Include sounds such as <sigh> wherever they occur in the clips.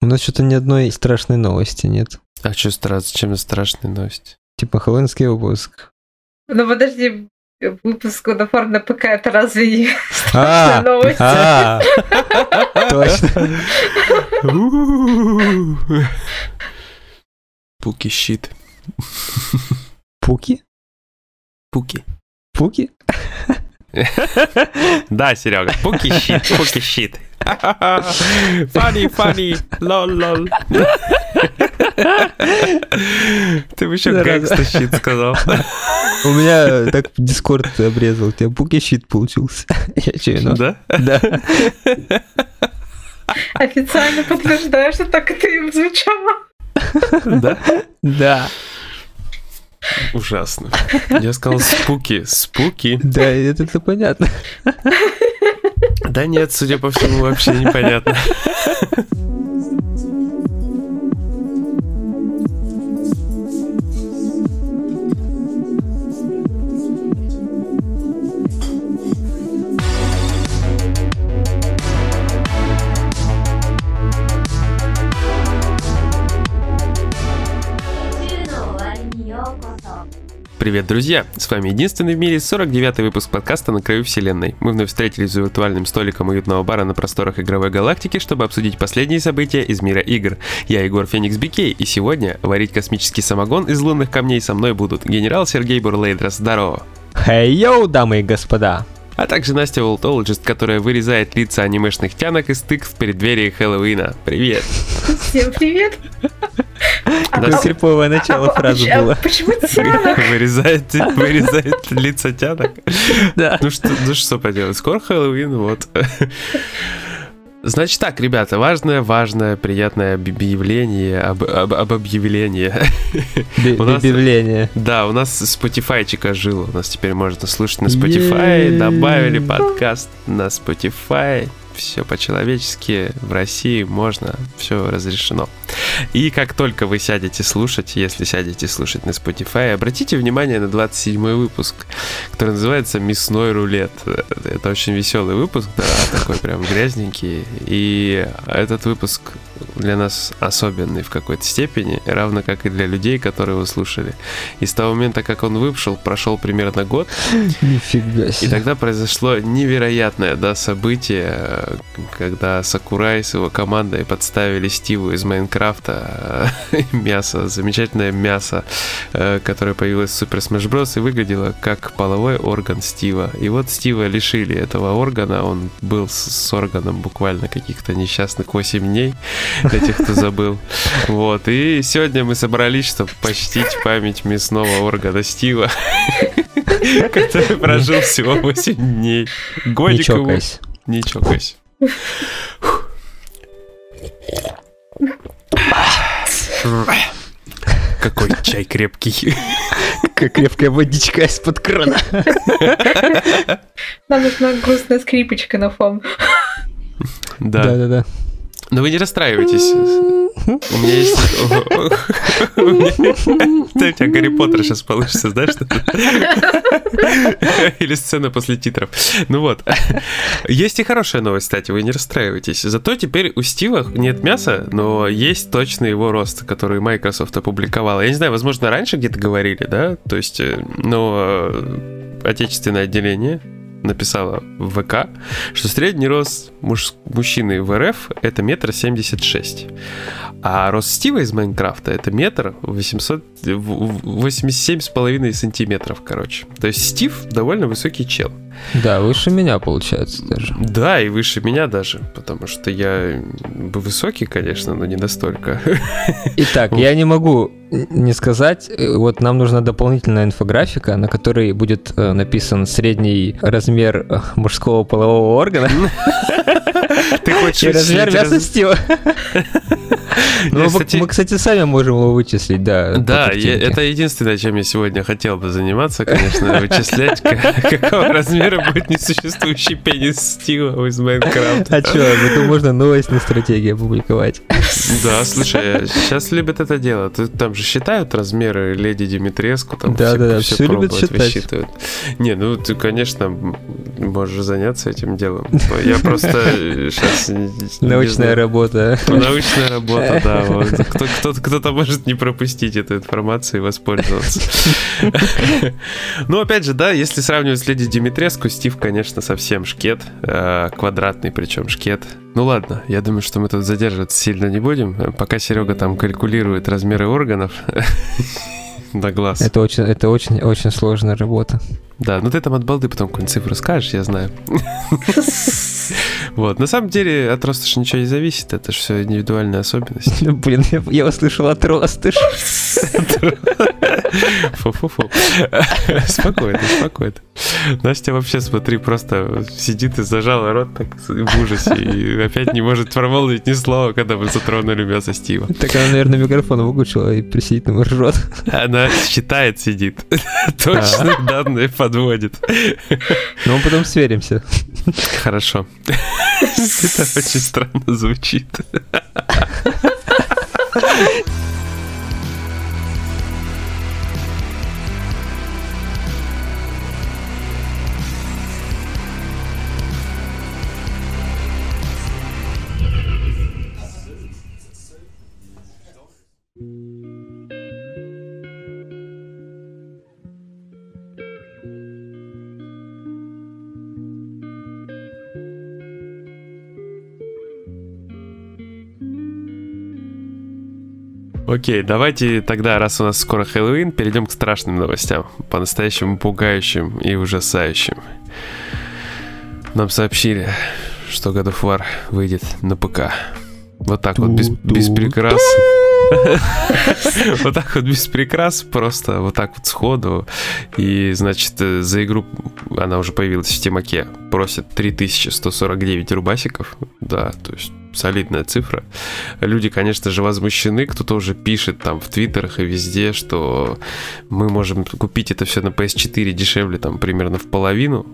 У нас что-то ни одной страшной новости нет. А что страшно? Чем страшная новость? Типа хэллоуинский выпуск. Ну подожди, выпуск на форум на ПК это разве не А, страшная новость? а, <laughs> точно. Пуки щит. Пуки? Пуки. Пуки? <laughs> Да, Серега, пуки щит, пуки щит. <laughs> Funny, funny, lol, lol. Ты бы еще gangsta shit сказал. У меня так Discord обрезал. У тебя пуки shit получился. <laughs> Я че, виноват? Да? Да. Официально подтверждаю, что так это и звучало. Да? Да. Ужасно. Я сказал spooky, spooky. Да, это понятно. Да нет, судя по всему, вообще непонятно. Привет, друзья! С вами единственный в мире 49-й выпуск подкаста «На краю вселенной». Мы вновь встретились за виртуальным столиком уютного бара на просторах игровой галактики, чтобы обсудить последние события из мира игр. Я Егор Феникс Бикей, и сегодня варить космический самогон из лунных камней со мной будут генерал Сергей Бурлейдрос, здорово! Хей, йоу, дамы и господа. А также Настя Волтологист, которая вырезает лица анимешных тянок из тыкв в преддверии Хэллоуина. Привет! Всем привет. <laughs> А- Какое а- криповое начало а- фразы а было. Почему тянок? Вырезает, вырезает лица тянок. <laughs> Да. Ну что, ну что поделать, скоро Хэллоуин, вот. Значит так, ребята, важное, важное, приятное объявление, об, об, об объявлении. <laughs> Объявление. Да, у нас Spotify жил, у нас теперь можно слушать на Spotify, добавили подкаст на Spotify, все по-человечески, в России можно, все разрешено. И как только вы сядете слушать, если сядете слушать на Spotify, обратите внимание на 27 выпуск, который называется «Мясной рулет». Это очень веселый выпуск, да, такой прям грязненький. И этот выпуск для нас особенный в какой-то степени, равно как и для людей, которые его слушали. И с того момента, как он вышел, прошел примерно год, <laughs> Нифига и себе. тогда произошло невероятное да, событие, когда Сакурай с его командой подставили Стиву из Майнкрафта <laughs> мясо, замечательное мясо, э, которое появилось в Super Smash Bros. и выглядело как половой орган Стива. И вот Стива лишили этого органа, он был с органом буквально каких-то несчастных 8 дней, <laughs> для тех, кто забыл. Вот, и сегодня мы собрались, чтобы почтить память мясного органа Стива, <laughs> который прожил всего 8 дней. Не Годик ему. чокайся. Не чокайся. Какой чай крепкий. Как крепкая водичка из-под крана. Нам нужна грустная скрипочка на фон. Да. Да-да-да. Но вы не расстраивайтесь. У меня есть... <laughs> <laughs> У тебя Гарри Поттер сейчас получится, знаешь? что <laughs> Или сцена после титров. Ну вот. Есть и хорошая новость, кстати, вы не расстраивайтесь. Зато теперь у Стива нет мяса, но есть точно его рост, который Microsoft опубликовала. Я не знаю, возможно, раньше где-то говорили, да? То есть, э, но э, отечественное отделение написала в ВК, что средний рост муж- мужчины в РФ это метр семьдесят шесть, а рост Стива из Майнкрафта это метр восемьсот восемьдесят семь с половиной сантиметров, короче. То есть Стив довольно высокий чел. Да, выше меня получается даже. Да, и выше меня даже, потому что я бы высокий, конечно, но не настолько. <laughs> Итак, я не могу не сказать, э, вот нам нужна дополнительная инфографика, на которой будет э, написан средний размер э, мужского полового органа <laughs> Ты хочешь и размер мяса раз-. <laughs> <laughs> Ну, кстати- Мы, кстати, сами можем его вычислить, да. Да, я- это единственное, чем я сегодня хотел бы заниматься, конечно, <laughs> вычислять, ка- <laughs> какого размера будет несуществующий пенис Стива из Майнкрафта. А чё, это можно новостную стратегию опубликовать. Да, слушай, сейчас любят это дело. Там же считают размеры леди Димитреску, там Да, все, да, все всё любят считать. высчитывают. Не, ну ты, конечно, можешь заняться этим делом. Я просто сейчас... Научная работа. Научная работа, да. Вот. <laughs> Кто, кто, кто-то может не пропустить эту информацию и воспользоваться. <laughs> Ну, опять же, да, если сравнивать с Леди Димитреску, Стив, конечно, совсем шкет. Э, квадратный причем шкет. Ну ладно, я думаю, что мы тут задерживаться сильно не будем. Пока Серега там калькулирует размеры органов <laughs> на глаз. Это очень, это очень, очень сложная работа. Да, ну ты там от балды потом какую-нибудь цифру скажешь, я знаю. Вот, на самом деле от роста же ничего не зависит, это же все индивидуальная особенность. Блин, я, услышал от роста. <laughs> Фу-фу-фу. Спокойно, спокойно. Настя вообще, смотри, просто сидит и зажала рот так в ужасе и опять не может промолвить ни слова, когда мы затронули мясо Стива. Так она, наверное, микрофон выключила и присидит на ржет. Она считает, сидит. Точно данные подводит. Ну, мы потом сверимся. Хорошо. Это очень странно звучит. Окей, давайте тогда, раз у нас скоро Хэллоуин, перейдем к страшным новостям, по-настоящему пугающим и ужасающим. Нам сообщили, что God of War выйдет на ПК. Вот так вот, без, без прикрас. Вот так вот без прикрас, просто вот так вот сходу. И, значит, за игру, она уже появилась в Тимаке, просят 3149 рубасиков. Да, то есть солидная цифра. Люди, конечно же, возмущены, кто-то уже пишет там в твиттерах и везде, что мы можем купить это все на PS4 дешевле, там, примерно в половину.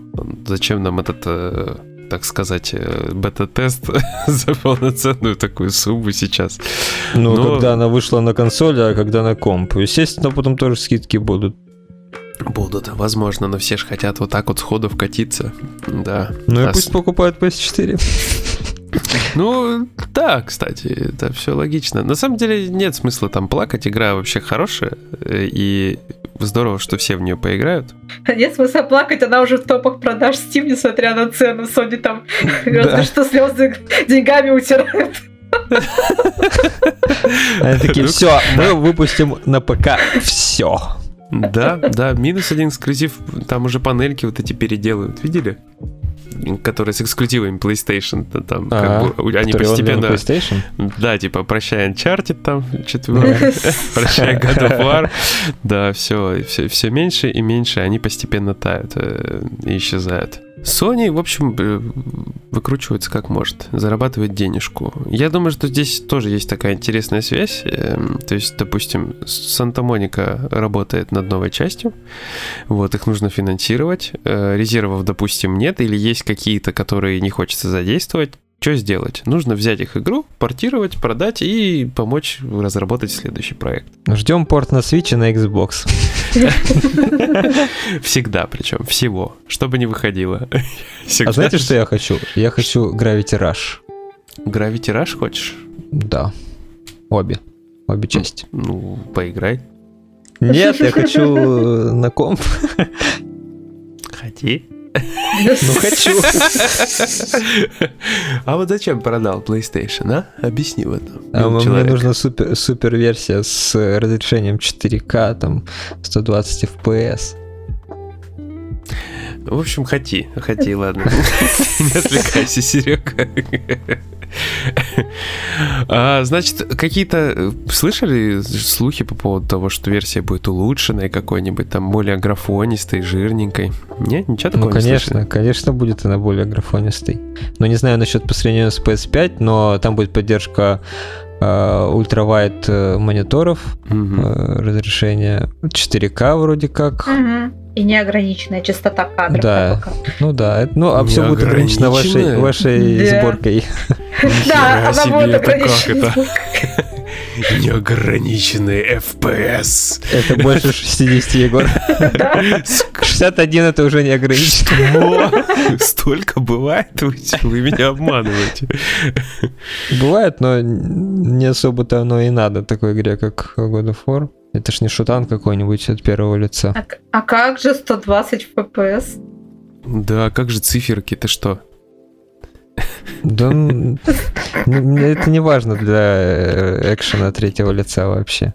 Зачем нам этот э, так сказать, э, бета-тест <laughs> за полноценную такую сумму сейчас. Ну, Но... когда она вышла на консоль, а когда на комп. Естественно, потом тоже скидки будут. Будут, возможно, но все же хотят вот так вот сходу вкатиться. Да. Ну и а пусть с... покупают PS4. <laughs> Ну, да, кстати, это все логично. На самом деле нет смысла там плакать, игра вообще хорошая, э, и здорово, что все в нее поиграют. <laughs> Нет смысла плакать, она уже в топах продаж Steam, несмотря на цену. Sony там <laughs> разве что слезы деньгами утирают. Они такие, все, мы выпустим на ПК все. Да, да, минус один эксклюзив, там уже панельки вот эти переделывают, видели? Которые с эксклюзивами PlayStation, там, а, как бы, они постепенно... PlayStation? Да, типа, прощай Uncharted там, четвертый, <laughs> прощай God of War, <laughs> да, все, все, все меньше и меньше, они постепенно тают э, и исчезают. Sony, в общем, э, выкручивается как может, зарабатывает денежку. Я думаю, что здесь тоже есть такая интересная связь. Эм, то есть, допустим, Санта-Моника работает над новой частью, вот, их нужно финансировать, э, резервов, допустим, нет, или есть какие-то, которые не хочется задействовать, что сделать? Нужно взять их игру, портировать, продать и помочь разработать следующий проект. Ждем порт на Switch и на Xbox. Всегда, причем, всего, чтобы не выходило. А знаете, что я хочу? Я хочу Gravity Rush. Gravity Rush хочешь? Да. Обе. Обе части. Ну, поиграй. Нет, я хочу э, на комп. Хоти. Ну, хочу. А вот зачем продал PlayStation, а? Объясни вот этом. А мне нужна супер, супер версия с разрешением 4К, там, 120 FPS. В общем, хоти, хоти, ладно. <laughs> Не отвлекайся, Серега. А, значит, какие-то э, слышали слухи по поводу того, что версия будет улучшенной, какой-нибудь там более графонистой, жирненькой? Нет, ничего такого Ну, конечно, не конечно, будет она более графонистой. Но не знаю насчет по сравнению с PS5, но там будет поддержка э, ультравайт э, мониторов, угу. разрешение 4К вроде как. Угу. И неограниченная частота кадров. Да, ну да, ну а все будет ограничено вашей, вашей да. сборкой. <laughs> Да, она будет ограничена. Неограниченный FPS. Это больше 60, Егор. 61 это уже неограниченный. Столько бывает, вы, вы меня обманываете. Бывает, но не особо-то оно и надо такой игре, как God of War. Это ж не шутан какой-нибудь от первого лица. А, а как же 120 FPS? Да, как же циферки, ты что? Да, это не важно для э, экшена третьего лица вообще.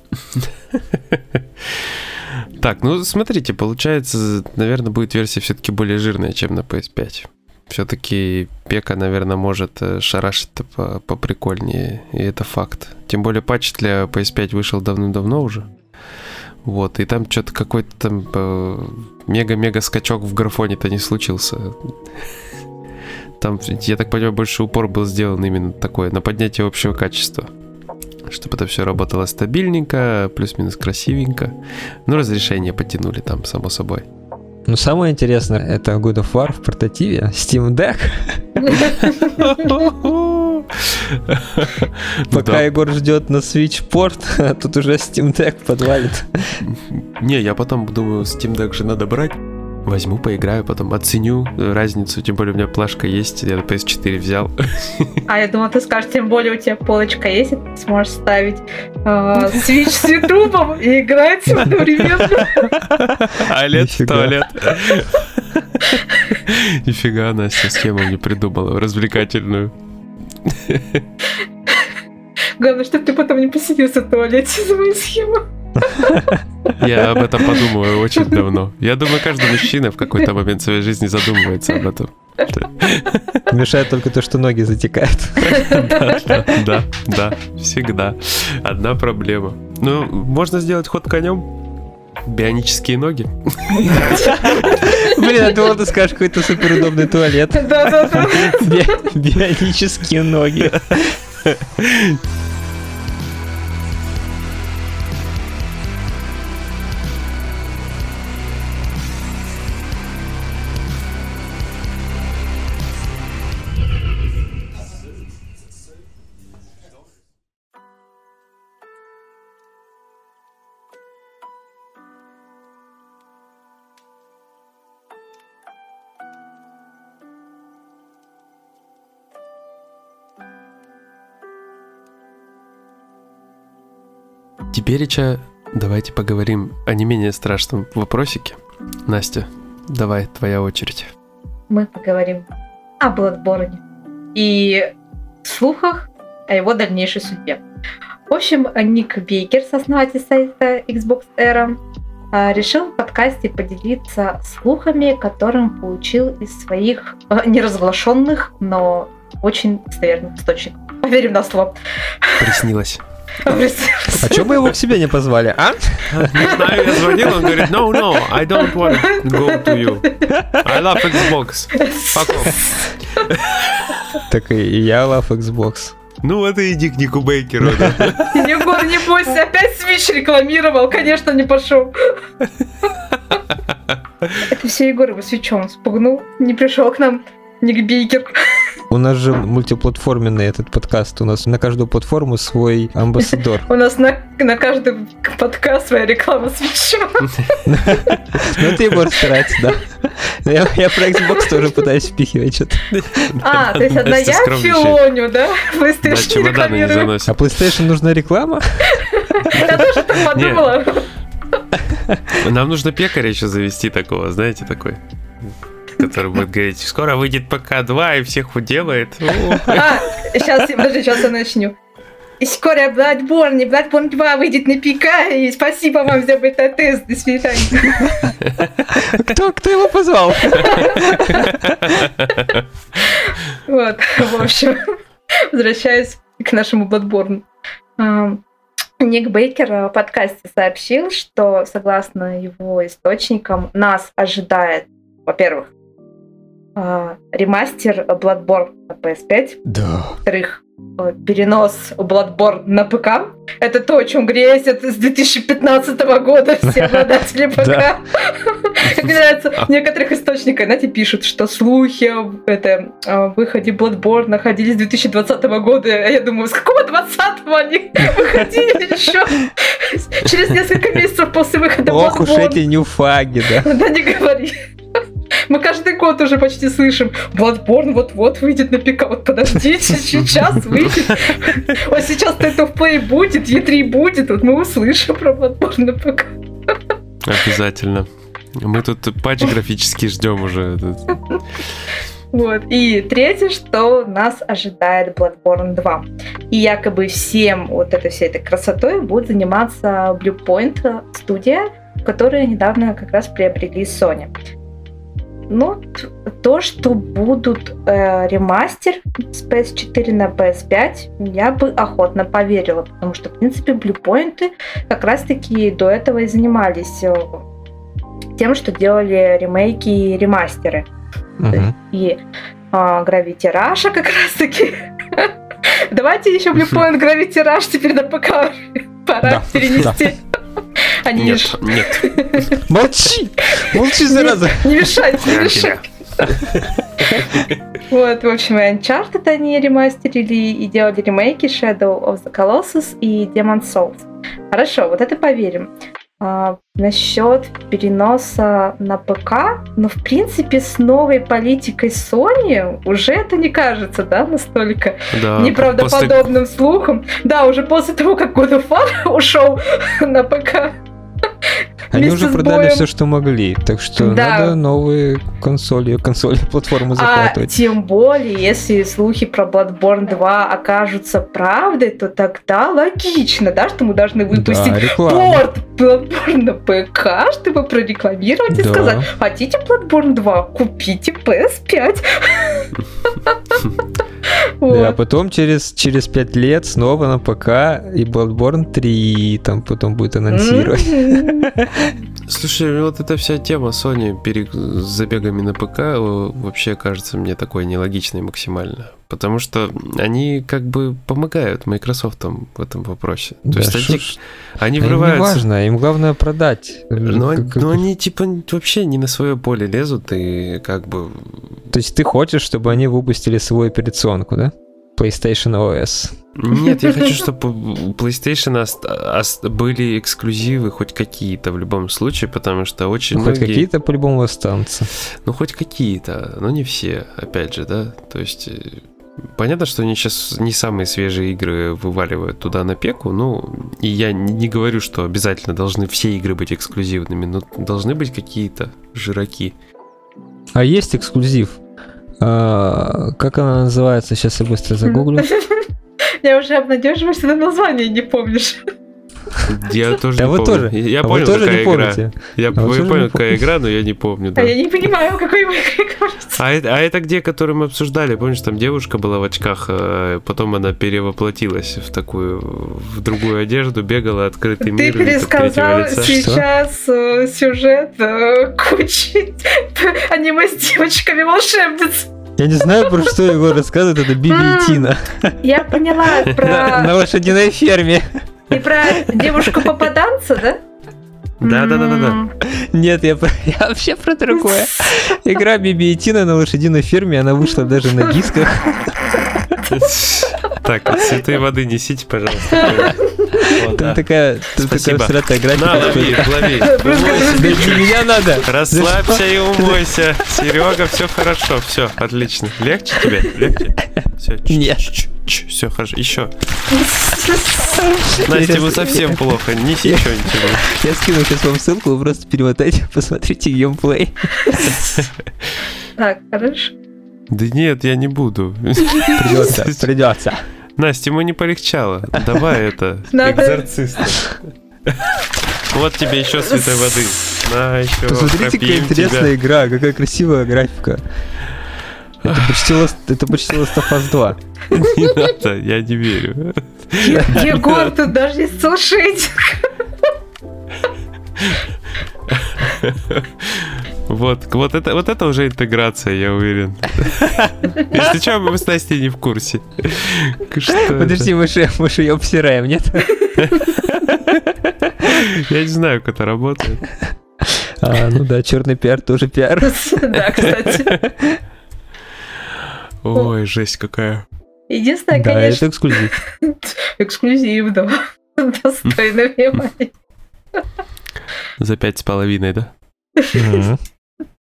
Так, ну смотрите, получается, наверное, будет версия все-таки более жирная, чем на PS5. Все-таки Пека, наверное, может э, шарашить поприкольнее, и это факт. Тем более патч для PS5 вышел давным-давно уже. Вот, и там что-то какой-то там э, мега-мега скачок в графоне-то не случился. Там, я так понимаю, больше упор был сделан именно такой, на поднятие общего качества. Чтобы это все работало стабильненько, плюс-минус красивенько. Ну, разрешение потянули там, само собой. Ну, самое интересное, это God of War в портативе, Steam Deck. <laughs> Пока Егор ждет на Switch порт, <laughs> тут уже Steam Deck подвалит. Не, я потом думаю, Steam Deck же надо брать. Возьму, поиграю, потом оценю разницу. Тем более у меня плашка есть, я на PS4 взял. <laughs> А я думала, ты скажешь, тем более у тебя полочка есть, и ты сможешь ставить э, Switch с ютубом и играть одновременно. <laughs> А лет в туалет. <laughs> Нифига, Настя схему не придумала, развлекательную. Главное, чтобы ты потом не посиделся в туалете за мою схему. Я об этом подумаю очень давно. Я думаю, каждый мужчина в какой-то момент своей жизни задумывается об этом. <laughs> Мешает только то, что ноги затекают. Да, <laughs> да, да, да, всегда. Одна проблема. Ну, можно сделать ход конем, Бионические ноги. <laughs> Блин, а ты скажешь какой-то суперудобный туалет. Да-да-да. Бионические ноги. Теперь, давайте поговорим о не менее страшном вопросике. Настя, давай, твоя очередь. Мы поговорим о Bloodborne и слухах о его дальнейшей судьбе. В общем, Ник Бейкер, основатель сайта Xbox Era, а, решил в подкасте поделиться слухами, которым получил из своих э, неразглашенных, но очень достоверных источников. Поверим на слово. Приснилось. А что мы его к себе не позвали, а? Не знаю, я звонил, он говорит, no, no, I don't want to go to you. I love Xbox. Fuck off. Так и я love Xbox. Ну вот и иди к Нику Бейкеру, да. Егор, не бойся, опять Switch рекламировал, конечно, не пошел. Это все Егор его свечом спугнул, не пришел к нам Ник Бейкер. У нас же мультиплатформенный этот подкаст. У нас на каждую платформу свой амбассадор. <laughs> У нас на, на каждый подкаст своя реклама свеча. <laughs> Ну ты можешь стараться, да. Я, я про Xbox тоже пытаюсь впихивать что-то. А, то есть одна я филоню, да? <laughs> PlayStation рекламирую. А PlayStation нужна реклама? Я тоже так подумала. Нам нужно пекаря еще завести такого, знаете, такой который будет говорить, скоро выйдет ПК-2 и всех уделает. А, сейчас, подожди, сейчас я начну. И скоро Bloodborne, Bloodborne 2 выйдет на ПК, и спасибо вам за бета-тест, до свидания. Кто, кто его позвал? Вот, в общем, возвращаясь к нашему Bloodborne. Ник Бейкер в подкасте сообщил, что, согласно его источникам, нас ожидает, во-первых, а, ремастер Bloodborne на PS5. Да. Во-вторых, э, перенос Bloodborne на ПК. Это то, о чем грезят с 2015 года все <laughs> обладатели ПК. Нравится, в некоторых источниках, знаете, пишут, что слухи об этом выходе Bloodborne находились с 2020 года. А я думаю, с какого 20-го они <laughs> выходили еще? Через несколько месяцев после выхода Ох уж эти нюфаги, да. Да не говори. Мы каждый год уже почти слышим, Bloodborne вот-вот выйдет на ПК. Вот подождите, <laughs> сейчас выйдет. Вот сейчас State of Play будет, E3 будет, вот мы услышим про Bloodborne на ПК. Обязательно. Мы тут патч графически ждем уже. Вот. И третье, что нас ожидает Bloodborne 2. И якобы всем вот этой всей этой красотой будет заниматься Bluepoint студия, которая недавно как раз приобрели Sony. Ну, то, что будут э, ремастер с PS4 на PS5, я бы охотно поверила, потому что, в принципе, Bluepoint как раз-таки до этого и занимались э, тем, что делали ремейки и ремастеры. Uh-huh. И а, Gravity Rush как раз-таки. <laughs> Давайте еще <laughs> Bluepoint Gravity Rush теперь на ПК <laughs> пора перенести. Они нет, не... нет. <laughs> Молчи! Молчи, зараза! Не, не мешай, не мешай. <laughs> Вот, в общем, и Uncharted они ремастерили и делали ремейки Shadow of the Colossus и Demon Souls. Хорошо, вот это поверим. А, насчет переноса на ПК, но в принципе с новой политикой Sony уже это не кажется, да, настолько да, неправдоподобным после... слухом. Да, уже после того, как God of War <laughs> ушел на ПК. Они уже продали все, что могли, так что да. надо новые консоли, консоли, платформу а захватывать. А тем более, если слухи про Bloodborne 2 окажутся правдой, то тогда логично, да, что мы должны выпустить да, порт Bloodborne на ПК, чтобы прорекламировать да. и сказать, хотите Bloodborne 2, купите PS5. Да, а потом через, через 5 лет снова на ПК и Bloodborne 3 там потом будет анонсировать. <laughs> Слушай, вот эта вся тема Sony пере... с забегами на ПК э, вообще кажется мне такой нелогичной максимально. Потому что они как бы помогают Microsoft в этом вопросе. То да, есть они, ж... они врываются... Им важно, им главное продать. Но, как, но они типа вообще не на свое поле лезут и как бы... То есть ты хочешь, чтобы они выпустили свою операционку, да? PlayStation OS. Нет, я хочу, <laughs> чтобы у PlayStation были эксклюзивы хоть какие-то в любом случае, потому что очень ну, многие... Хоть какие-то по-любому останутся. Ну, хоть какие-то, но не все, опять же, да? То есть... Э, понятно, что они сейчас не самые свежие игры вываливают туда на пеку, ну, и я не говорю, что обязательно должны все игры быть эксклюзивными, но должны быть какие-то жироки. А есть эксклюзив? А, как она называется? Сейчас я быстро загуглю. <laughs> Я уже обнадеживаюсь, что ты название не помнишь. <laughs> Я тоже да не вы помню. Тоже. Я а понял, тоже какая не игра. Помните. Я а понял, какая игра, но я не помню. Да. А я не понимаю, какой вы а, это, а это где, который мы обсуждали? Помнишь, там девушка была в очках, а потом она перевоплотилась в такую, в другую одежду, бегала открытый мир. Ты пересказал сейчас Что? Э, сюжет э, кучи <laughs> аниме с девочками-волшебницами. Я не знаю, про что его рассказывает, это Биби и Тина. Я поняла про... На лошадиной ферме. И про девушку-попаданца, да? Да, да, да, да, да. Нет, я, я вообще про другое. Игра Биби и Тина на лошадиной ферме, она вышла даже на дисках. Так, цветы воды несите, пожалуйста. Вот, там да. такая, всратая графика. На, лови, лови. <laughs> Умойся. меня надо. <laughs> Расслабься и <laughs> умойся. Серега, все хорошо, все, отлично. Легче тебе? Легче? Все, Нет. Все хорошо. Еще. Настя, ему совсем плохо. Неси еще ничего. Я скину сейчас вам ссылку, вы просто перемотайте, посмотрите геймплей. Так, хорошо. Да нет, я не буду. <laughs> Придется, придется. <laughs> Настя, ему не полегчало. Давай это, экзорциста. <laughs> Вот тебе еще святой воды. На, еще Посмотрите, какая интересная игра, какая красивая графика. Это почти, Lost, это почти Last of Us 2. Не надо, я не верю. Егор, тут даже есть слушать. Вот, вот это, вот это уже интеграция, я уверен. <laughs> Если что, мы с Настей не в курсе. Подожди, мы же, мы же ее обсираем, нет? <laughs> Я не знаю, как это работает. А, ну да, черный пиар тоже пиар. <laughs> Да, кстати. Ой, жесть какая. Единственное, да, конечно... это эксклюзив. Эксклюзив, да. Достойно внимания. За пять с половиной, да?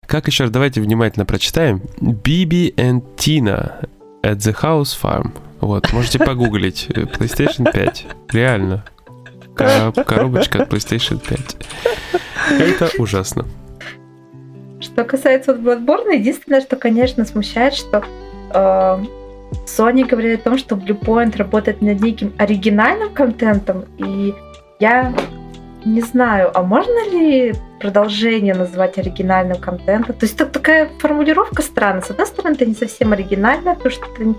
Как еще раз, давайте внимательно прочитаем. Биби and Tina at the House Farm. Вот, можете погуглить. <laughs> PlayStation 5. Реально. Коробочка от PlayStation 5. Это ужасно. Что касается вот Bloodborne, единственное, что, конечно, смущает, что э, Sony говорит о том, что Bluepoint работает над неким оригинальным контентом, и я не знаю, а можно ли продолжение назвать оригинальным контентом? То есть это такая формулировка странная. С одной стороны, это не совсем оригинально, потому что это...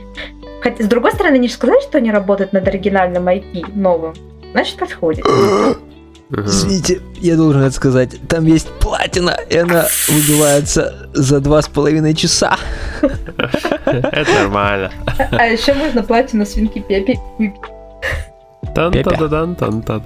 Хотя, с другой стороны, не сказать, что они работают над оригинальным IP новым. Значит, подходит. Извините, я должен это сказать. Там есть платина, и она вызывается за два с половиной часа. Это нормально. А еще можно платину свинки Пепи выпить. тан та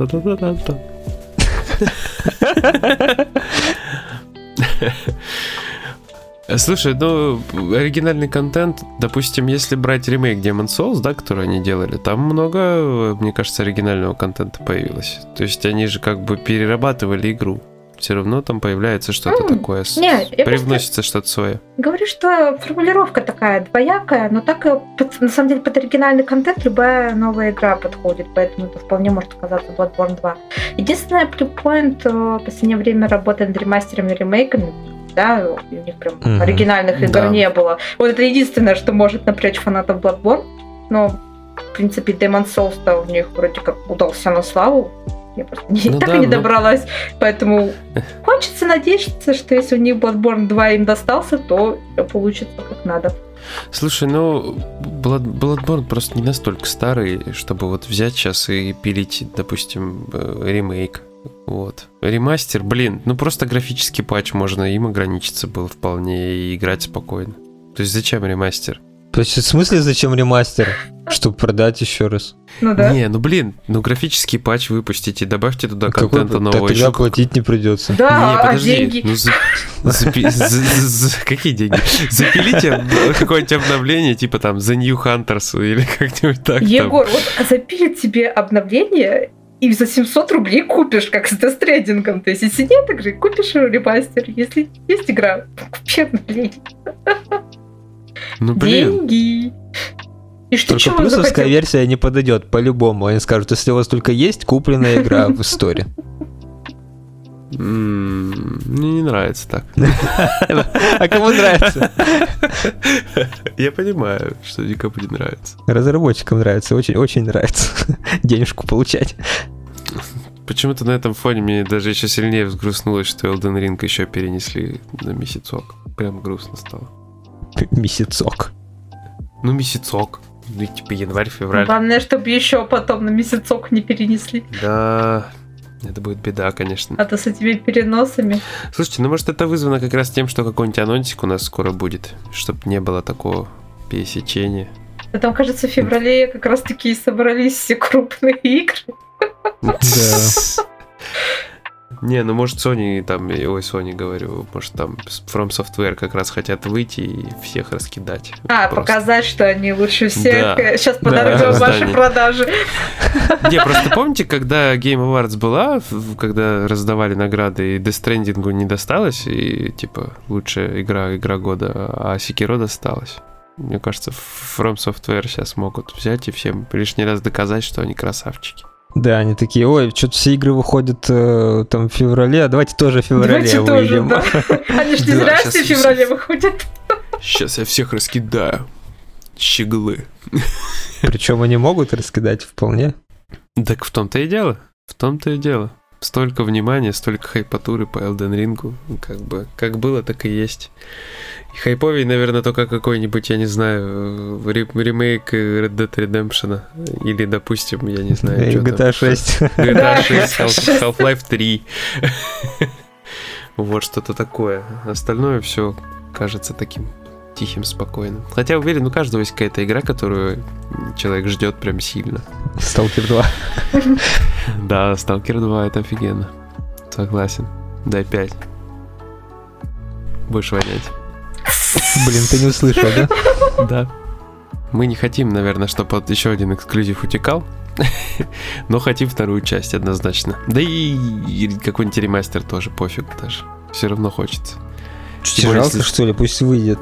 <laughs> Слушай, ну, оригинальный контент, допустим, если брать ремейк Demon Souls, да, который они делали, там много, мне кажется, оригинального контента появилось. То есть они же как бы перерабатывали игру. Все равно там появляется что-то mm, такое, не, привносится что-то свое. Говорю, что формулировка такая двоякая, но так на самом деле под оригинальный контент любая новая игра подходит, поэтому это вполне может оказаться Bloodborne 2. Единственное, Bluepoint э, в последнее время работает над ремастерами и ремейками, да, у них прям mm-hmm. оригинальных игр да. не было. Вот это единственное, что может напрячь фанатов Bloodborne, но, в принципе, Demon Souls-то у них вроде как удался на славу, я просто не, ну, <laughs> так да, и не но... добралась. Поэтому <laughs> хочется надеяться, что если у них Bloodborne 2 им достался, то получится как надо. Слушай, ну, Blood, Bloodborne просто не настолько старый, чтобы вот взять сейчас и пилить, допустим, э, ремейк. Вот. Ремастер, блин, ну просто графический патч можно им ограничиться был вполне и играть спокойно. То есть зачем ремастер? То есть в смысле зачем ремастер? Чтобы продать еще раз. Ну да. Не, ну блин, ну графический патч выпустите, добавьте туда Какой, контента нового. Тогда еще платить не придется. Да, не, а подожди. А деньги? Ну, за, <laughs> за, за, за, какие деньги? Запилите какое-нибудь обновление, типа там The New Hunters или как-нибудь так. Егор, там. вот запилит тебе обновление, и за 700 рублей купишь, как с дестрейдингом. То есть, если нет игры, купишь ремастер. Если есть игра, купи обновление. <laughs> Ну, блин. Деньги. И что, только плюсовская версия не подойдет по-любому. Они скажут, если у вас только есть купленная игра в истории. Мне не нравится так. А кому нравится? Я понимаю, что никому не нравится. Разработчикам нравится, очень-очень нравится <laughs> денежку получать. Почему-то на этом фоне мне даже еще сильнее взгрустнулось, что Elden Ring еще перенесли на месяцок. Прям грустно стало. Месяцок. Ну, месяцок. Ну, типа январь-февраль. Главное, чтобы еще потом на месяцок не перенесли. Да, это будет беда, конечно. А то с этими переносами. Слушайте, ну может это вызвано как раз тем, что какой-нибудь анонсик у нас скоро будет, чтобы не было такого пересечения. Да там, кажется, в феврале как раз таки собрались все крупные игры. Да. <laughs> Не, ну может Sony там, ой, Sony говорю, может там From Software как раз хотят выйти и всех раскидать. А, просто. показать, что они лучше всех. Да. Сейчас подорожат да, ваши продажи. Не, просто помните, когда Game Awards была, когда раздавали награды, и Death Stranding не досталось, и типа лучшая игра, игра года, а Sekiro досталась. Мне кажется, From Software сейчас могут взять и всем лишний раз доказать, что они красавчики. Да, они такие, ой, что-то все игры выходят э, там в феврале, а давайте тоже в феврале давайте выйдем. Тоже, да. <laughs> Они же не зря все в феврале выходят. Сейчас я всех раскидаю. Щеглы. Причем они могут раскидать вполне. Так в том-то и дело. В том-то и дело. Столько внимания, столько хайпатуры по Elden Ring. Как бы, как было, так и есть. Хайповей, наверное, только какой-нибудь, я не знаю, ремейк Red Dead Redemption. Или, допустим, я не знаю, что GTA 6. GTA 6, Half-Life 3. Вот что-то такое. Остальное все кажется таким тихим, спокойным. Хотя уверен, у каждого есть какая-то игра, которую человек ждет прям сильно. Сталкер 2. <laughs> Да, Сталкер 2 это офигенно. Согласен. Дай 5. Больше вонять. Блин, ты не услышал, да? <laughs> Да. Мы не хотим, наверное, чтобы еще один эксклюзив утекал. <laughs> Но хотим вторую часть однозначно. Да и какой-нибудь ремастер тоже пофиг даже. Все равно хочется. Тем Жалко, если... что ли, пусть выйдет.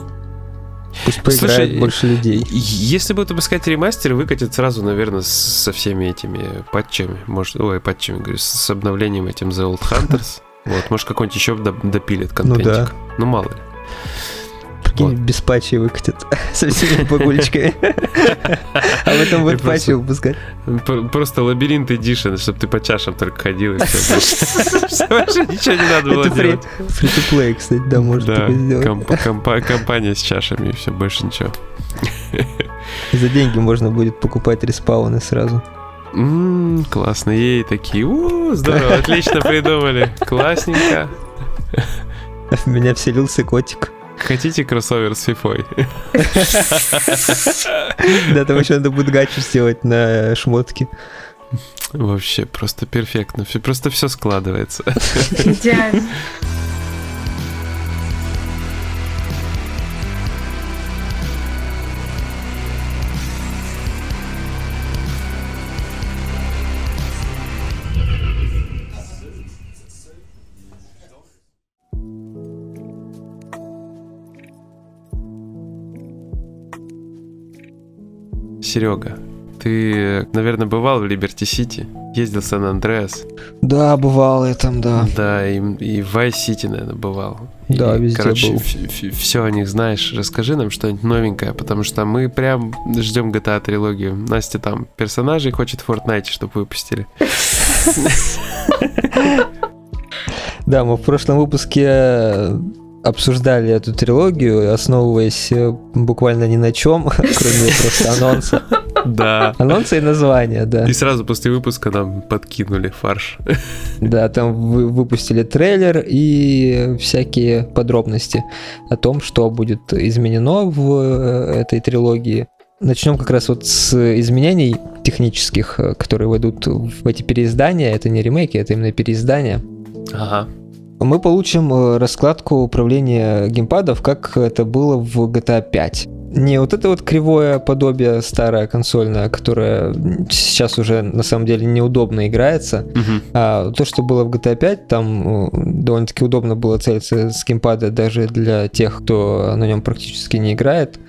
Пусть поиграет Слушай, больше людей. Если будут выпускать ремастер, выкатят сразу, наверное, со всеми этими патчами. Может, ой, патчами, говорю, с обновлением этим The Old Hunters. Вот, может, какой-нибудь еще допилит контентик. Ну, да. ну мало ли. Прикинь, вот. без патчей выкатят <laughs> со всеми погулечками. А в этом будет патчи выпускать. Просто лабиринт эдишн, чтобы ты по чашам только ходил и все. <laughs> Больше ничего не надо было делать. Free-to-play, кстати, да, можно такое сделать. Компания с чашами и все, больше ничего. За деньги можно будет покупать респауны сразу. Ммм, классно, ей такие, у здорово, отлично придумали, классненько. В <laughs> меня вселился котик. Хотите кроссовер с фифой? <laughs> Да, там еще надо будет гачу сделать на шмотки. Вообще, просто перфектно. Просто все складывается. Идеально. Серега, ты, наверное, бывал в Либерти-Сити? Ездил в Сан-Андреас? Да, бывал я там, да. Да, и, и в Вайс-Сити, наверное, бывал. Да, и, везде короче, был. все о них знаешь. Расскажи нам что-нибудь новенькое, потому что мы прям ждем GTA трилогию. Настя там персонажей хочет в Fortnite, чтобы выпустили. <laughs> Да, мы в прошлом выпуске обсуждали эту трилогию, основываясь э, буквально ни на чем, <laughs> кроме просто анонса. Да. Анонса и названия, да. И сразу после выпуска нам подкинули фарш. Да, там вы выпустили трейлер и всякие подробности о том, что будет изменено в э, этой трилогии. Начнем как раз вот с изменений технических, э, которые войдут в эти переиздания. Это не ремейки, это именно переиздания. Ага мы получим э, раскладку управления геймпадов, как это было в GTA 5. Не вот это вот кривое подобие старое консольное, которое сейчас уже на самом деле неудобно играется, uh-huh. а то, что было в GTA 5, там э, довольно-таки удобно было целиться с геймпада даже для тех, кто на нем практически не играет.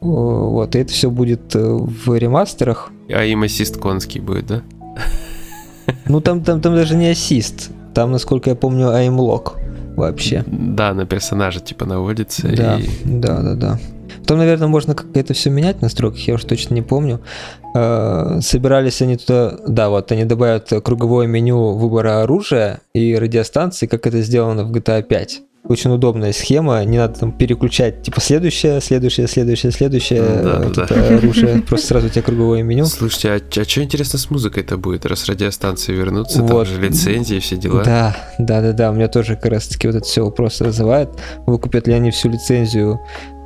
Вот, и это все будет э, в ремастерах. А им ассист конский будет, да? Ну там, там, там даже не ассист. Там, насколько я помню, аймлок вообще. Да, на персонажа типа наводится. Да, и... да, да, да. Там, наверное, можно как-то это все менять в настройках, я уж точно не помню. Э, собирались они туда, да, вот они добавят круговое меню выбора оружия и радиостанции, как это сделано в GTA 5 очень удобная схема, не надо там переключать, типа, следующее, следующее, следующее, следующее, да, вот да. это оружие, <laughs> просто сразу у тебя круговое меню. Слушайте, а, а что интересно с музыкой-то будет, раз радиостанции вернутся, вот. там же лицензии, все дела? Да, да, да, да, у меня тоже как раз-таки вот это все вопрос вызывает, выкупят ли они всю лицензию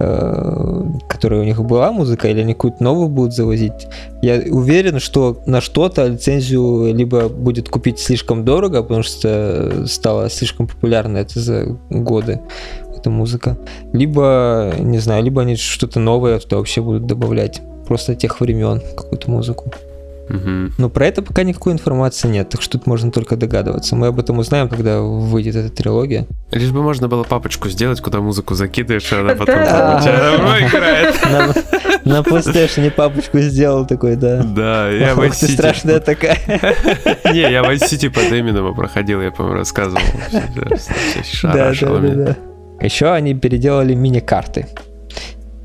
Э, которая у них была музыка, или они какую-то новую будут завозить. Я уверен, что на что-то лицензию либо будет купить слишком дорого, потому что стала слишком популярна это за годы, эта музыка. Либо, не знаю, либо они что-то новое туда вообще будут добавлять. Просто тех времен какую-то музыку. Угу. Но про это пока никакой информации нет, так что тут можно только догадываться. Мы об этом узнаем, когда выйдет эта трилогия. Лишь бы можно было папочку сделать, куда музыку закидываешь, а она <laughs> потом <laughs> играет. На PlayStation папочку сделал такой, да. Да, я в Ты страшная такая. <laughs> Не, я в City под Эминема проходил, я, по-моему, рассказывал. Да, да, да. Еще они переделали мини-карты.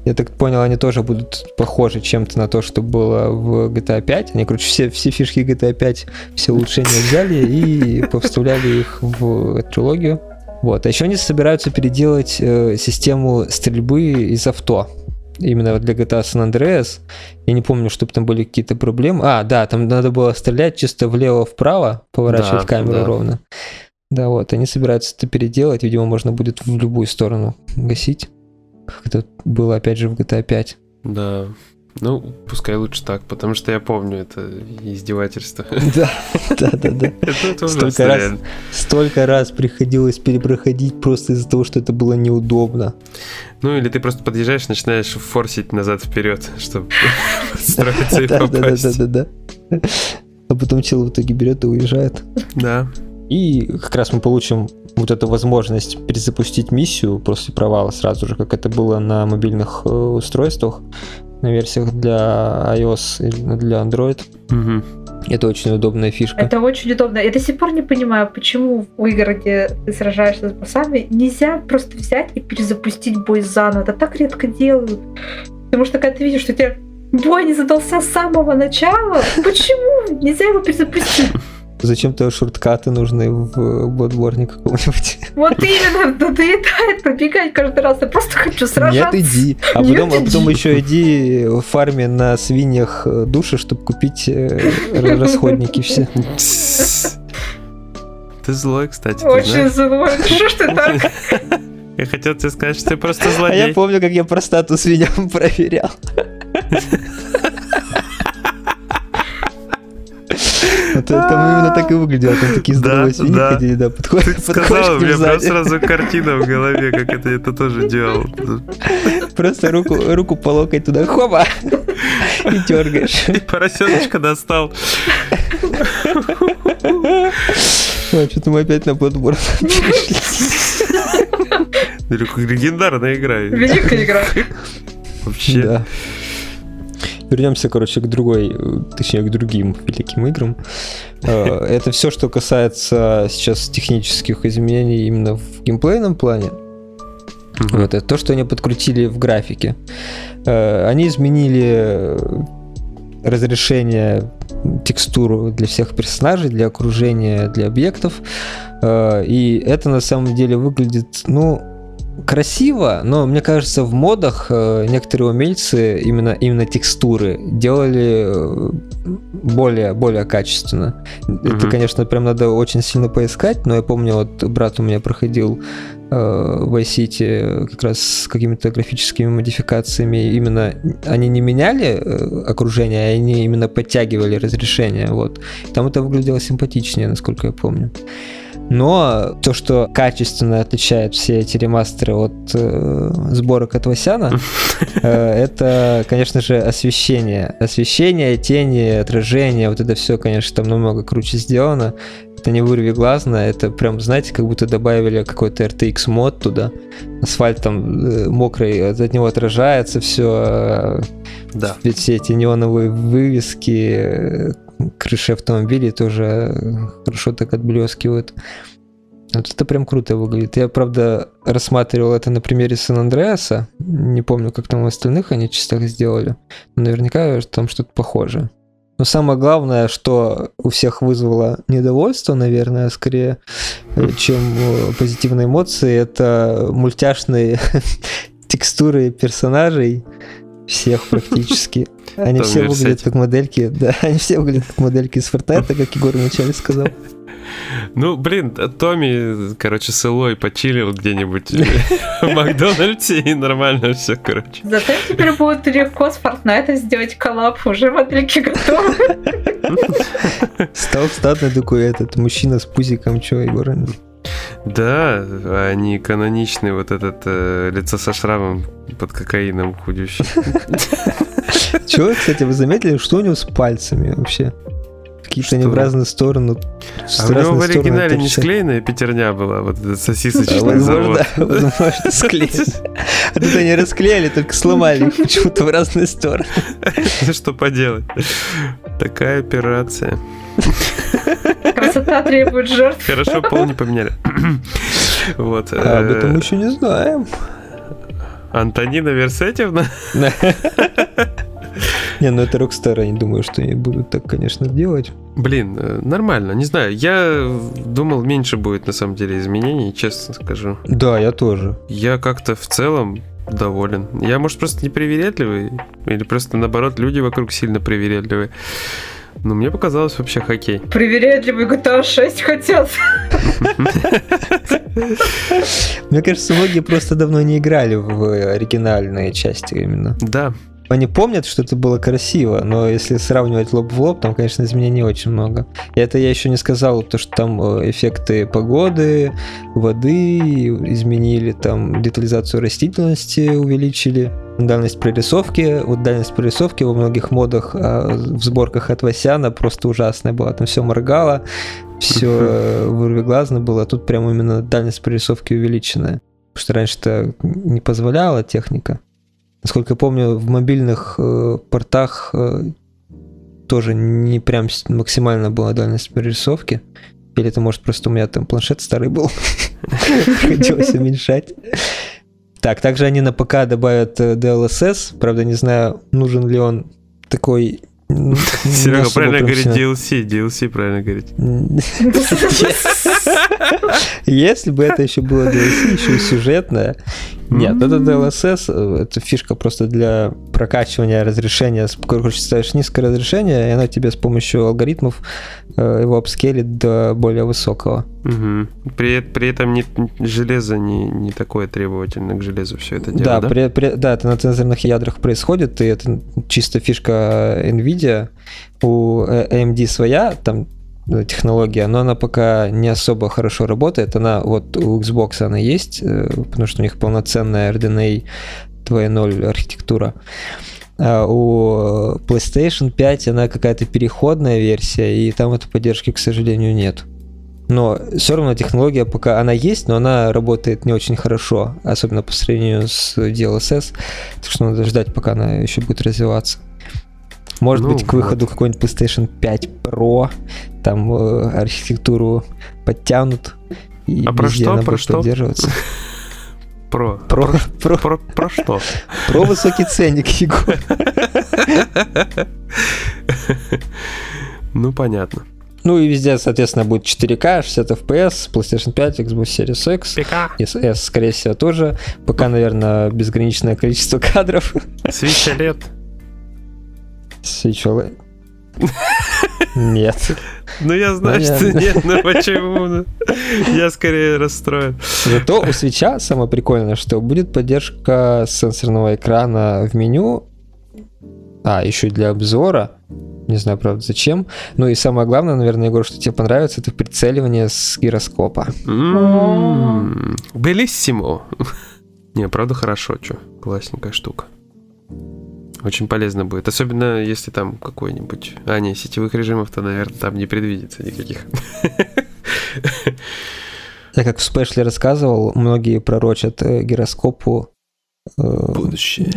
Я так понял, они тоже будут похожи чем-то на то, что было в GTA 5. Они, короче, все, все фишки GTA 5, все улучшения взяли и <laughs> повставляли их в трилогию. Вот. А еще они собираются переделать э, систему стрельбы из авто. Именно для GTA San Andreas. Я не помню, чтобы там были какие-то проблемы. А, да, там надо было стрелять чисто влево-вправо, поворачивать да, камеру да. ровно. Да, вот, они собираются это переделать. Видимо, можно будет в любую сторону гасить как это было опять же в GTA 5. Да. Ну, пускай лучше так, потому что я помню это издевательство. <laughs> Да, да, да, да. <laughs> Столько раз, столько раз приходилось перепроходить просто из-за того, что это было неудобно. Ну, или ты просто подъезжаешь, начинаешь форсить назад-вперед, чтобы <laughs> подстроиться и попасть. Да, да, да, да. А потом чел в итоге берет и уезжает. Да. И как раз мы получим вот эту возможность перезапустить миссию после провала сразу же, как это было на мобильных э, устройствах, на версиях для iOS или для Android. Угу. Это очень удобная фишка. Это очень удобно. Я до сих пор не понимаю, почему в играх, где ты сражаешься с боссами, нельзя просто взять и перезапустить бой заново. Это так редко делают. Потому что когда ты видишь, что у тебя бой не задался с самого начала, почему нельзя его перезапустить? Зачем-то шорткаты нужны в Bloodborne каком-нибудь. Вот именно, надоедает пробегать каждый раз. Я просто хочу сражаться. Нет, иди. А Нет, потом, иди. а потом еще иди в фарме на свиньях э, души, чтобы купить э, расходники все. Ты злой, кстати. Очень злой. Что ж ты так? Я хотел тебе сказать, что ты просто злодей. А я помню, как я простату свиньям <laughs> проверял. Это там именно так и <laughs> выглядело. Там такие здоровые свиньи да. ходили, да, подходят. Ты сказал, у меня сразу картина в голове, как это это тоже делал. Просто руку, руку по локоть туда, хоба, и дергаешь. И поросеночка достал. Ой, что-то мы опять на подбор Легендарная игра. Великая игра. Вообще. Да. Вернемся, короче, к другой, точнее, к другим великим играм. Э, <laughs> это все, что касается сейчас технических изменений именно в геймплейном плане. Вот, это то, что они подкрутили в графике. Э, они изменили разрешение текстуру для всех персонажей, для окружения, для объектов. Э, и это на самом деле выглядит, ну, красиво, но мне кажется, в модах э, некоторые умельцы именно, именно текстуры делали э, более, более качественно. Mm-hmm. Это, конечно, прям надо очень сильно поискать, но я помню, вот брат у меня проходил э, в Vice как раз с какими-то графическими модификациями. Именно они не меняли окружение, а они именно подтягивали разрешение. Вот. Там это выглядело симпатичнее, насколько я помню. Но то, что качественно отличает все эти ремастеры от э, сборок от Васяна, <laughs> э, это, конечно же, освещение. Освещение, тени, отражение, вот это все, конечно, там намного круче сделано. Это не вырви глазно, это прям, знаете, как будто добавили какой-то RTX мод туда. Асфальт там э, мокрый, от него отражается все. Да. Все эти неоновые вывески, крыши автомобилей тоже хорошо так отблескивают. Вот это прям круто выглядит. Я, правда, рассматривал это на примере Сан-Андреаса. Не помню, как там в остальных они частях сделали. Но наверняка там что-то похожее. Но самое главное, что у всех вызвало недовольство, наверное, скорее, э, чем э, позитивные эмоции, это мультяшные <laughs> текстуры персонажей, всех практически. <laughs> Они все выглядят как модельки, <laughs> да, они все выглядят как модельки из Фортнайта, как Егор вначале сказал. <laughs> Ну, блин, Томми, короче, с Элой почилил где-нибудь в Макдональдсе, и нормально все, короче. Зато теперь будет легко с Fortnite сделать коллап, уже модельки готовы. Стал статный такой этот мужчина с пузиком, что, Егор? Да, они каноничные, вот этот э, лицо со шрамом под кокаином худющий. <laughs> Чего, кстати, вы заметили, что у него с пальцами вообще? Какие-то они в разные стороны. А у него в оригинале не склеенная пятерня была, вот этот сосисочный завод. <laughs> Возможно, склеен. <laughs> А тут они расклеили, только сломали их почему-то в разные стороны. Что поделать? Такая операция. Красота требует жертв. Хорошо, пол не поменяли. <clears throat> Вот. А об этом мы еще не знаем. Антонина Версетьевна? <laughs> Не, ну это Rockstar, я не думаю, что они будут так, конечно, делать. Блин, э, нормально, не знаю. Я думал, меньше будет на самом деле изменений, честно скажу. Да, я тоже. Я как-то в целом доволен. Я, может, просто непривередливый, или просто наоборот, люди вокруг сильно привередливые. Но мне показалось вообще хоккей. Привередливый GTA 6 хотят. Мне кажется, многие просто давно не играли в оригинальные части именно. Да, они помнят, что это было красиво, но если сравнивать лоб в лоб, там, конечно, изменений очень много. И это я еще не сказал, то, что там э, эффекты погоды, воды изменили, там детализацию растительности увеличили. дальность прорисовки. Вот дальность прорисовки во многих модах а в сборках от Васяна просто ужасная была. Там все моргало, все вырвиглазно было. А тут прям именно дальность прорисовки увеличенная. Потому что раньше-то не позволяла техника. Насколько я помню, в мобильных э, портах э, тоже не прям максимально была дальность прорисовки. Или это, может, просто у меня там планшет старый был. <laughs> Приходилось уменьшать. Так, также они на ПК добавят э, DLSS. Правда, не знаю, нужен ли он такой Серега правильно говорит DLC, DLC правильно говорит. <laughs> <laughs> Если бы это еще было DLC, еще и сюжетное. Нет, это DLSS, это фишка просто для прокачивания разрешения. Короче, ставишь низкое разрешение, и она тебе с помощью алгоритмов э, его апскейлит до более высокого. Угу. При, при этом не, железо не, не такое требовательное к железу все это дело, да? Да, при, при, да, это на цензорных ядрах происходит, и это чисто фишка NVIDIA. У э, AMD своя, там Э, технология, но она пока не особо хорошо работает. Она вот у Xbox она есть, э, потому что у них полноценная RDNA 2.0 архитектура. А у PlayStation 5 она какая-то переходная версия, и там этой поддержки, к сожалению, нет. Но все равно технология пока она есть, но она работает не очень хорошо, особенно по сравнению с DLSS, так что надо ждать, пока она еще будет развиваться. Может ну, быть, к выходу вот. какой-нибудь PlayStation 5 Pro, там э, архитектуру подтянут. И а про что? Про что? поддерживаться. <laughs> Про. Про, про, про, про что? Про высокий ценник, Егор. <laughs> Ну, понятно. Ну и везде, соответственно, будет 4К, 60 FPS, PlayStation 5, Xbox Series X, ПК. S, скорее всего, тоже. Пока, наверное, безграничное количество кадров. Свеча лет. Свеча <laughs> Нет. Ну, я знаю, что нет, но почему? Я скорее расстроен. Зато у свеча самое прикольное, что будет поддержка сенсорного экрана в меню, а, еще и для обзора. Не знаю, правда, зачем. Ну и самое главное, наверное, Егор, что тебе понравится, это прицеливание с гироскопа. Белиссимо. Не, правда хорошо, что. Классненькая штука. Очень полезно будет. Особенно если там какой-нибудь... А, не, сетевых режимов-то, наверное, там не предвидится никаких. Я как в спешле рассказывал, многие пророчат э, гироскопу э, Будущее.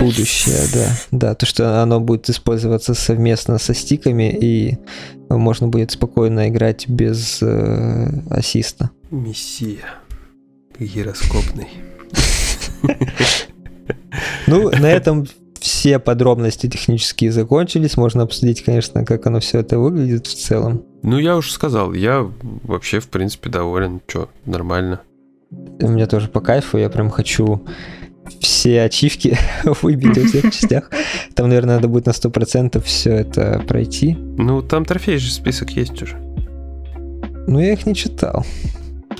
Будущее, да. Да, то, что оно будет использоваться совместно со стиками, и можно будет спокойно играть без э, ассиста. Мессия. Гироскопный. Ну, на этом все подробности технические закончились. Можно обсудить, конечно, как оно все это выглядит в целом. Ну, я уже сказал, я вообще, в принципе, доволен. Че, нормально. У меня тоже по кайфу, я прям хочу все ачивки <laughs> выбить во всех частях. Там, наверное, надо будет на 100% все это пройти. Ну, там трофей же список есть уже. Ну, я их не читал.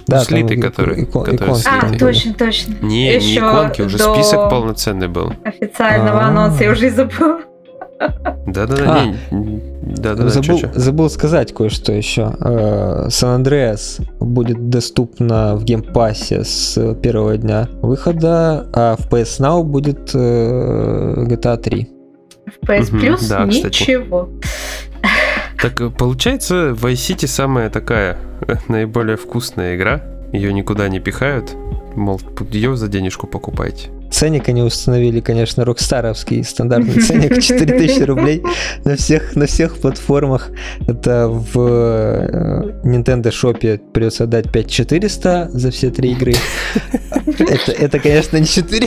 Да, ну, слитый, который, икон, который слитый. А, точно, точно. Не, Еще не иконки, уже список полноценный был. Официального А-а-а. анонса я уже и забыл. Да-да-да, а, да, да, забыл, чё, чё? забыл сказать кое-что еще. Сан-Андреас будет доступна в Game Pass е с первого дня выхода, а в PS Now будет э, GTA 3. В PS Plus да, ничего. Так э, получается, Vice City самая такая э, наиболее вкусная игра. Ее никуда не пихают. Мол, ее за денежку покупайте. Ценник они установили, конечно, рокстаровский стандартный ценник <laughs> 4000 рублей на всех, на всех платформах. Это в э, Nintendo Shop придется отдать 5400 за все три игры. <laughs> Это, это конечно, не 4.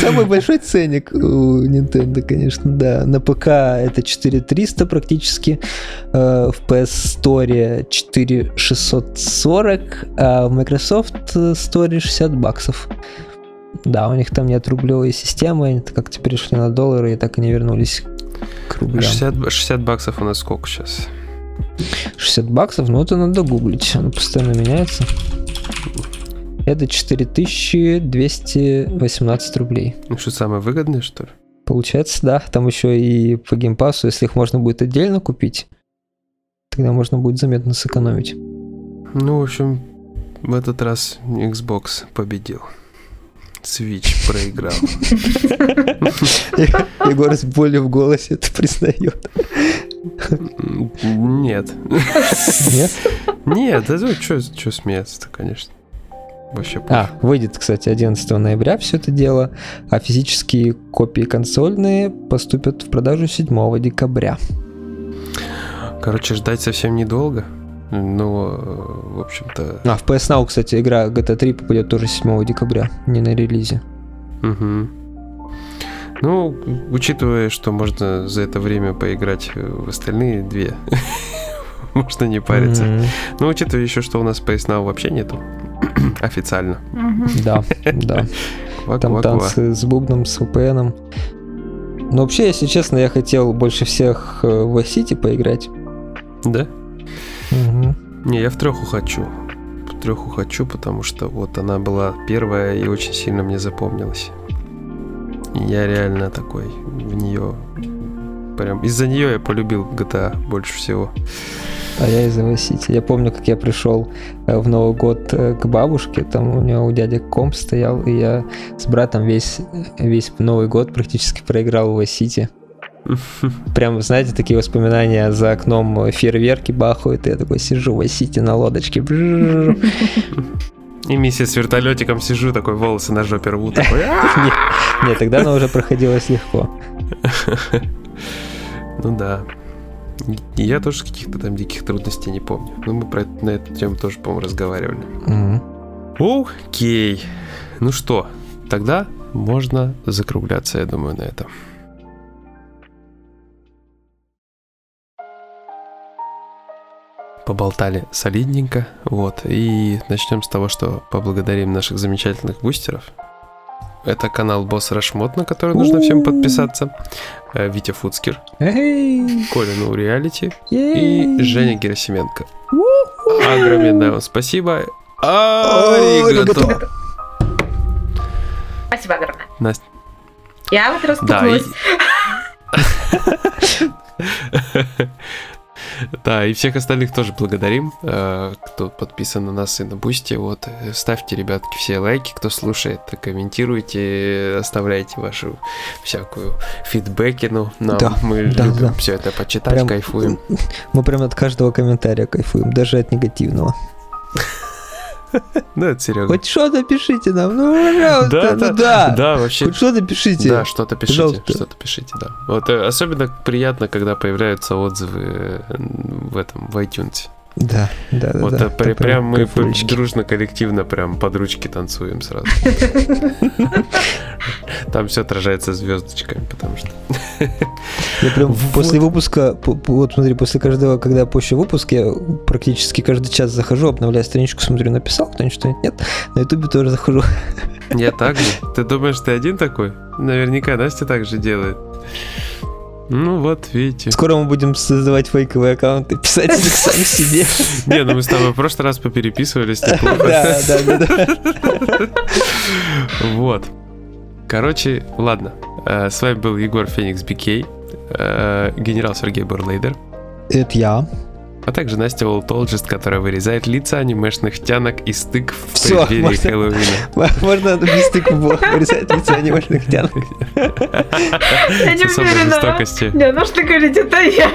Самый большой ценник у Nintendo, конечно, да. На ПК это 4300 практически, э, в PS Store 4640, а в Microsoft Store 60 баксов. Да, у них там нет рублевой системы, они как-то перешли на доллары и так и не вернулись к рублям. 60, 60 баксов у нас сколько сейчас? 60 баксов? Ну, это надо гуглить, оно постоянно меняется. Это 4218 рублей. Ну что, самое выгодное, что ли? Получается, да. Там еще и по геймпасу, если их можно будет отдельно купить, тогда можно будет заметно сэкономить. Ну, в общем, в этот раз Xbox победил. Switch проиграл. <laughs> Егор с болью в голосе это признает. Нет. Нет? Нет, да что смеяться-то, конечно. Вообще а, выйдет, кстати, 11 ноября все это дело, а физические копии консольные поступят в продажу 7 декабря. Короче, ждать совсем недолго. Ну, в общем-то... А, в PS Now, кстати, игра GTA 3 попадет тоже 7 декабря, не на релизе. Угу. Ну, учитывая, что можно за это время поиграть в остальные две, <laughs> можно не париться. Mm-hmm. Ну, учитывая еще, что у нас PS Now вообще нету <clears throat> официально. Да, да. <laughs> Там танцы с бубном, с VPN. Но вообще, если честно, я хотел больше всех э, в City поиграть. Да? Не, я в треху хочу. В треху хочу, потому что вот она была первая и очень сильно мне запомнилась. И я реально такой в нее прям из-за нее я полюбил GTA больше всего. А я из-за Vice Я помню, как я пришел э, в Новый год э, к бабушке, там у него у дяди комп стоял, и я с братом весь, весь Новый год практически проиграл в Vice <laughs> Прям, знаете, такие воспоминания за окном фейерверки бахают, и я такой сижу в Сити на лодочке. И миссия с вертолетиком сижу, такой волосы на жопе рву, такой. <laughs> Нет, тогда она уже проходилась легко. <laughs> Ну да. Я тоже каких-то там диких трудностей не помню. Но мы про это, на эту тему тоже, по-моему, разговаривали. Окей. Ну что, тогда можно закругляться, я думаю, на этом. поболтали солидненько. Вот. И начнем с того, что поблагодарим наших замечательных бустеров. Это канал Босс Рашмот, на который нужно всем подписаться. Э, Витя Фуцкер. Коля Ну Реалити. И Женя Герасименко. Огромное вам спасибо. ありがとう. Спасибо огромное. Настя. Я вот распуталась. <laughs> Да, и всех остальных тоже благодарим, э, кто подписан на нас и на Boosty. Вот, э, ставьте, ребятки, все лайки, кто слушает, комментируйте, оставляйте вашу всякую фидбэки, ну, нам да, мы да, любим да. все это почитать, прям, кайфуем. <laughs> Мы прям от каждого комментария кайфуем, даже от негативного. Ну, это Серега. Хоть что-то пишите нам, ну, пожалуйста, да, ну да. Да, <laughs> вообще. Хоть что-то пишите. Да, что-то пишите, что-то пишите, да. Вот э, особенно приятно, когда появляются отзывы э, в этом, в iTunes. Да, да, да. Вот да, при, прям мы дружно, коллективно прям под ручки танцуем сразу. <laughs> Там все отражается звездочками, потому что... Я прям <laughs> вот. после выпуска, вот смотри, после каждого, когда пущу выпуск, я практически каждый час захожу, обновляю страничку, смотрю, написал кто-нибудь что-нибудь, нет. На ютубе тоже захожу. Я так же. <laughs> Ты думаешь, ты один такой? Наверняка Настя так же делает. Ну вот, видите. Скоро мы будем создавать фейковые аккаунты, <laughs> писать сами себе. <laughs> Не, ну мы с тобой в прошлый раз попереписывались. Да, да, да. <laughs> Вот. Короче, ладно. Э, с вами был Егор Феникс Бикей, э, генерал Сергей Бурлейдер. Это я а также Настя Волтолджист, которая вырезает лица анимешных тянок и стык в Все, преддверии можно, Хэллоуина. <laughs> Можно без стыков вырезать лица анимешных тянок. Я не уверена. Не, ну что говорить, это я.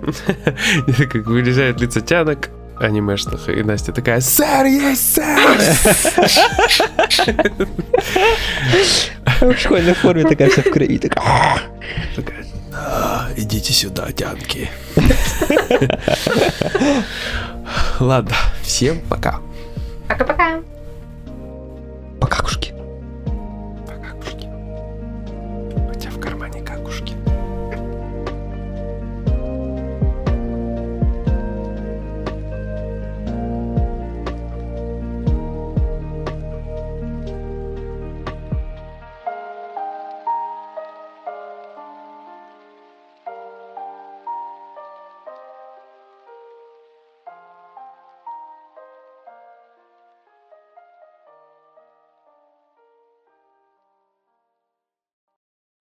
<laughs> Как вырезает лица тянок, анимешных. И Настя такая, сэр, есть сэр! <laughs> В школьной форме такая вся в крови. Такая, а, идите сюда, тянки. Ладно, всем пока. Пока-пока. Пока Покакушки. Покакушки. У тебя в кармане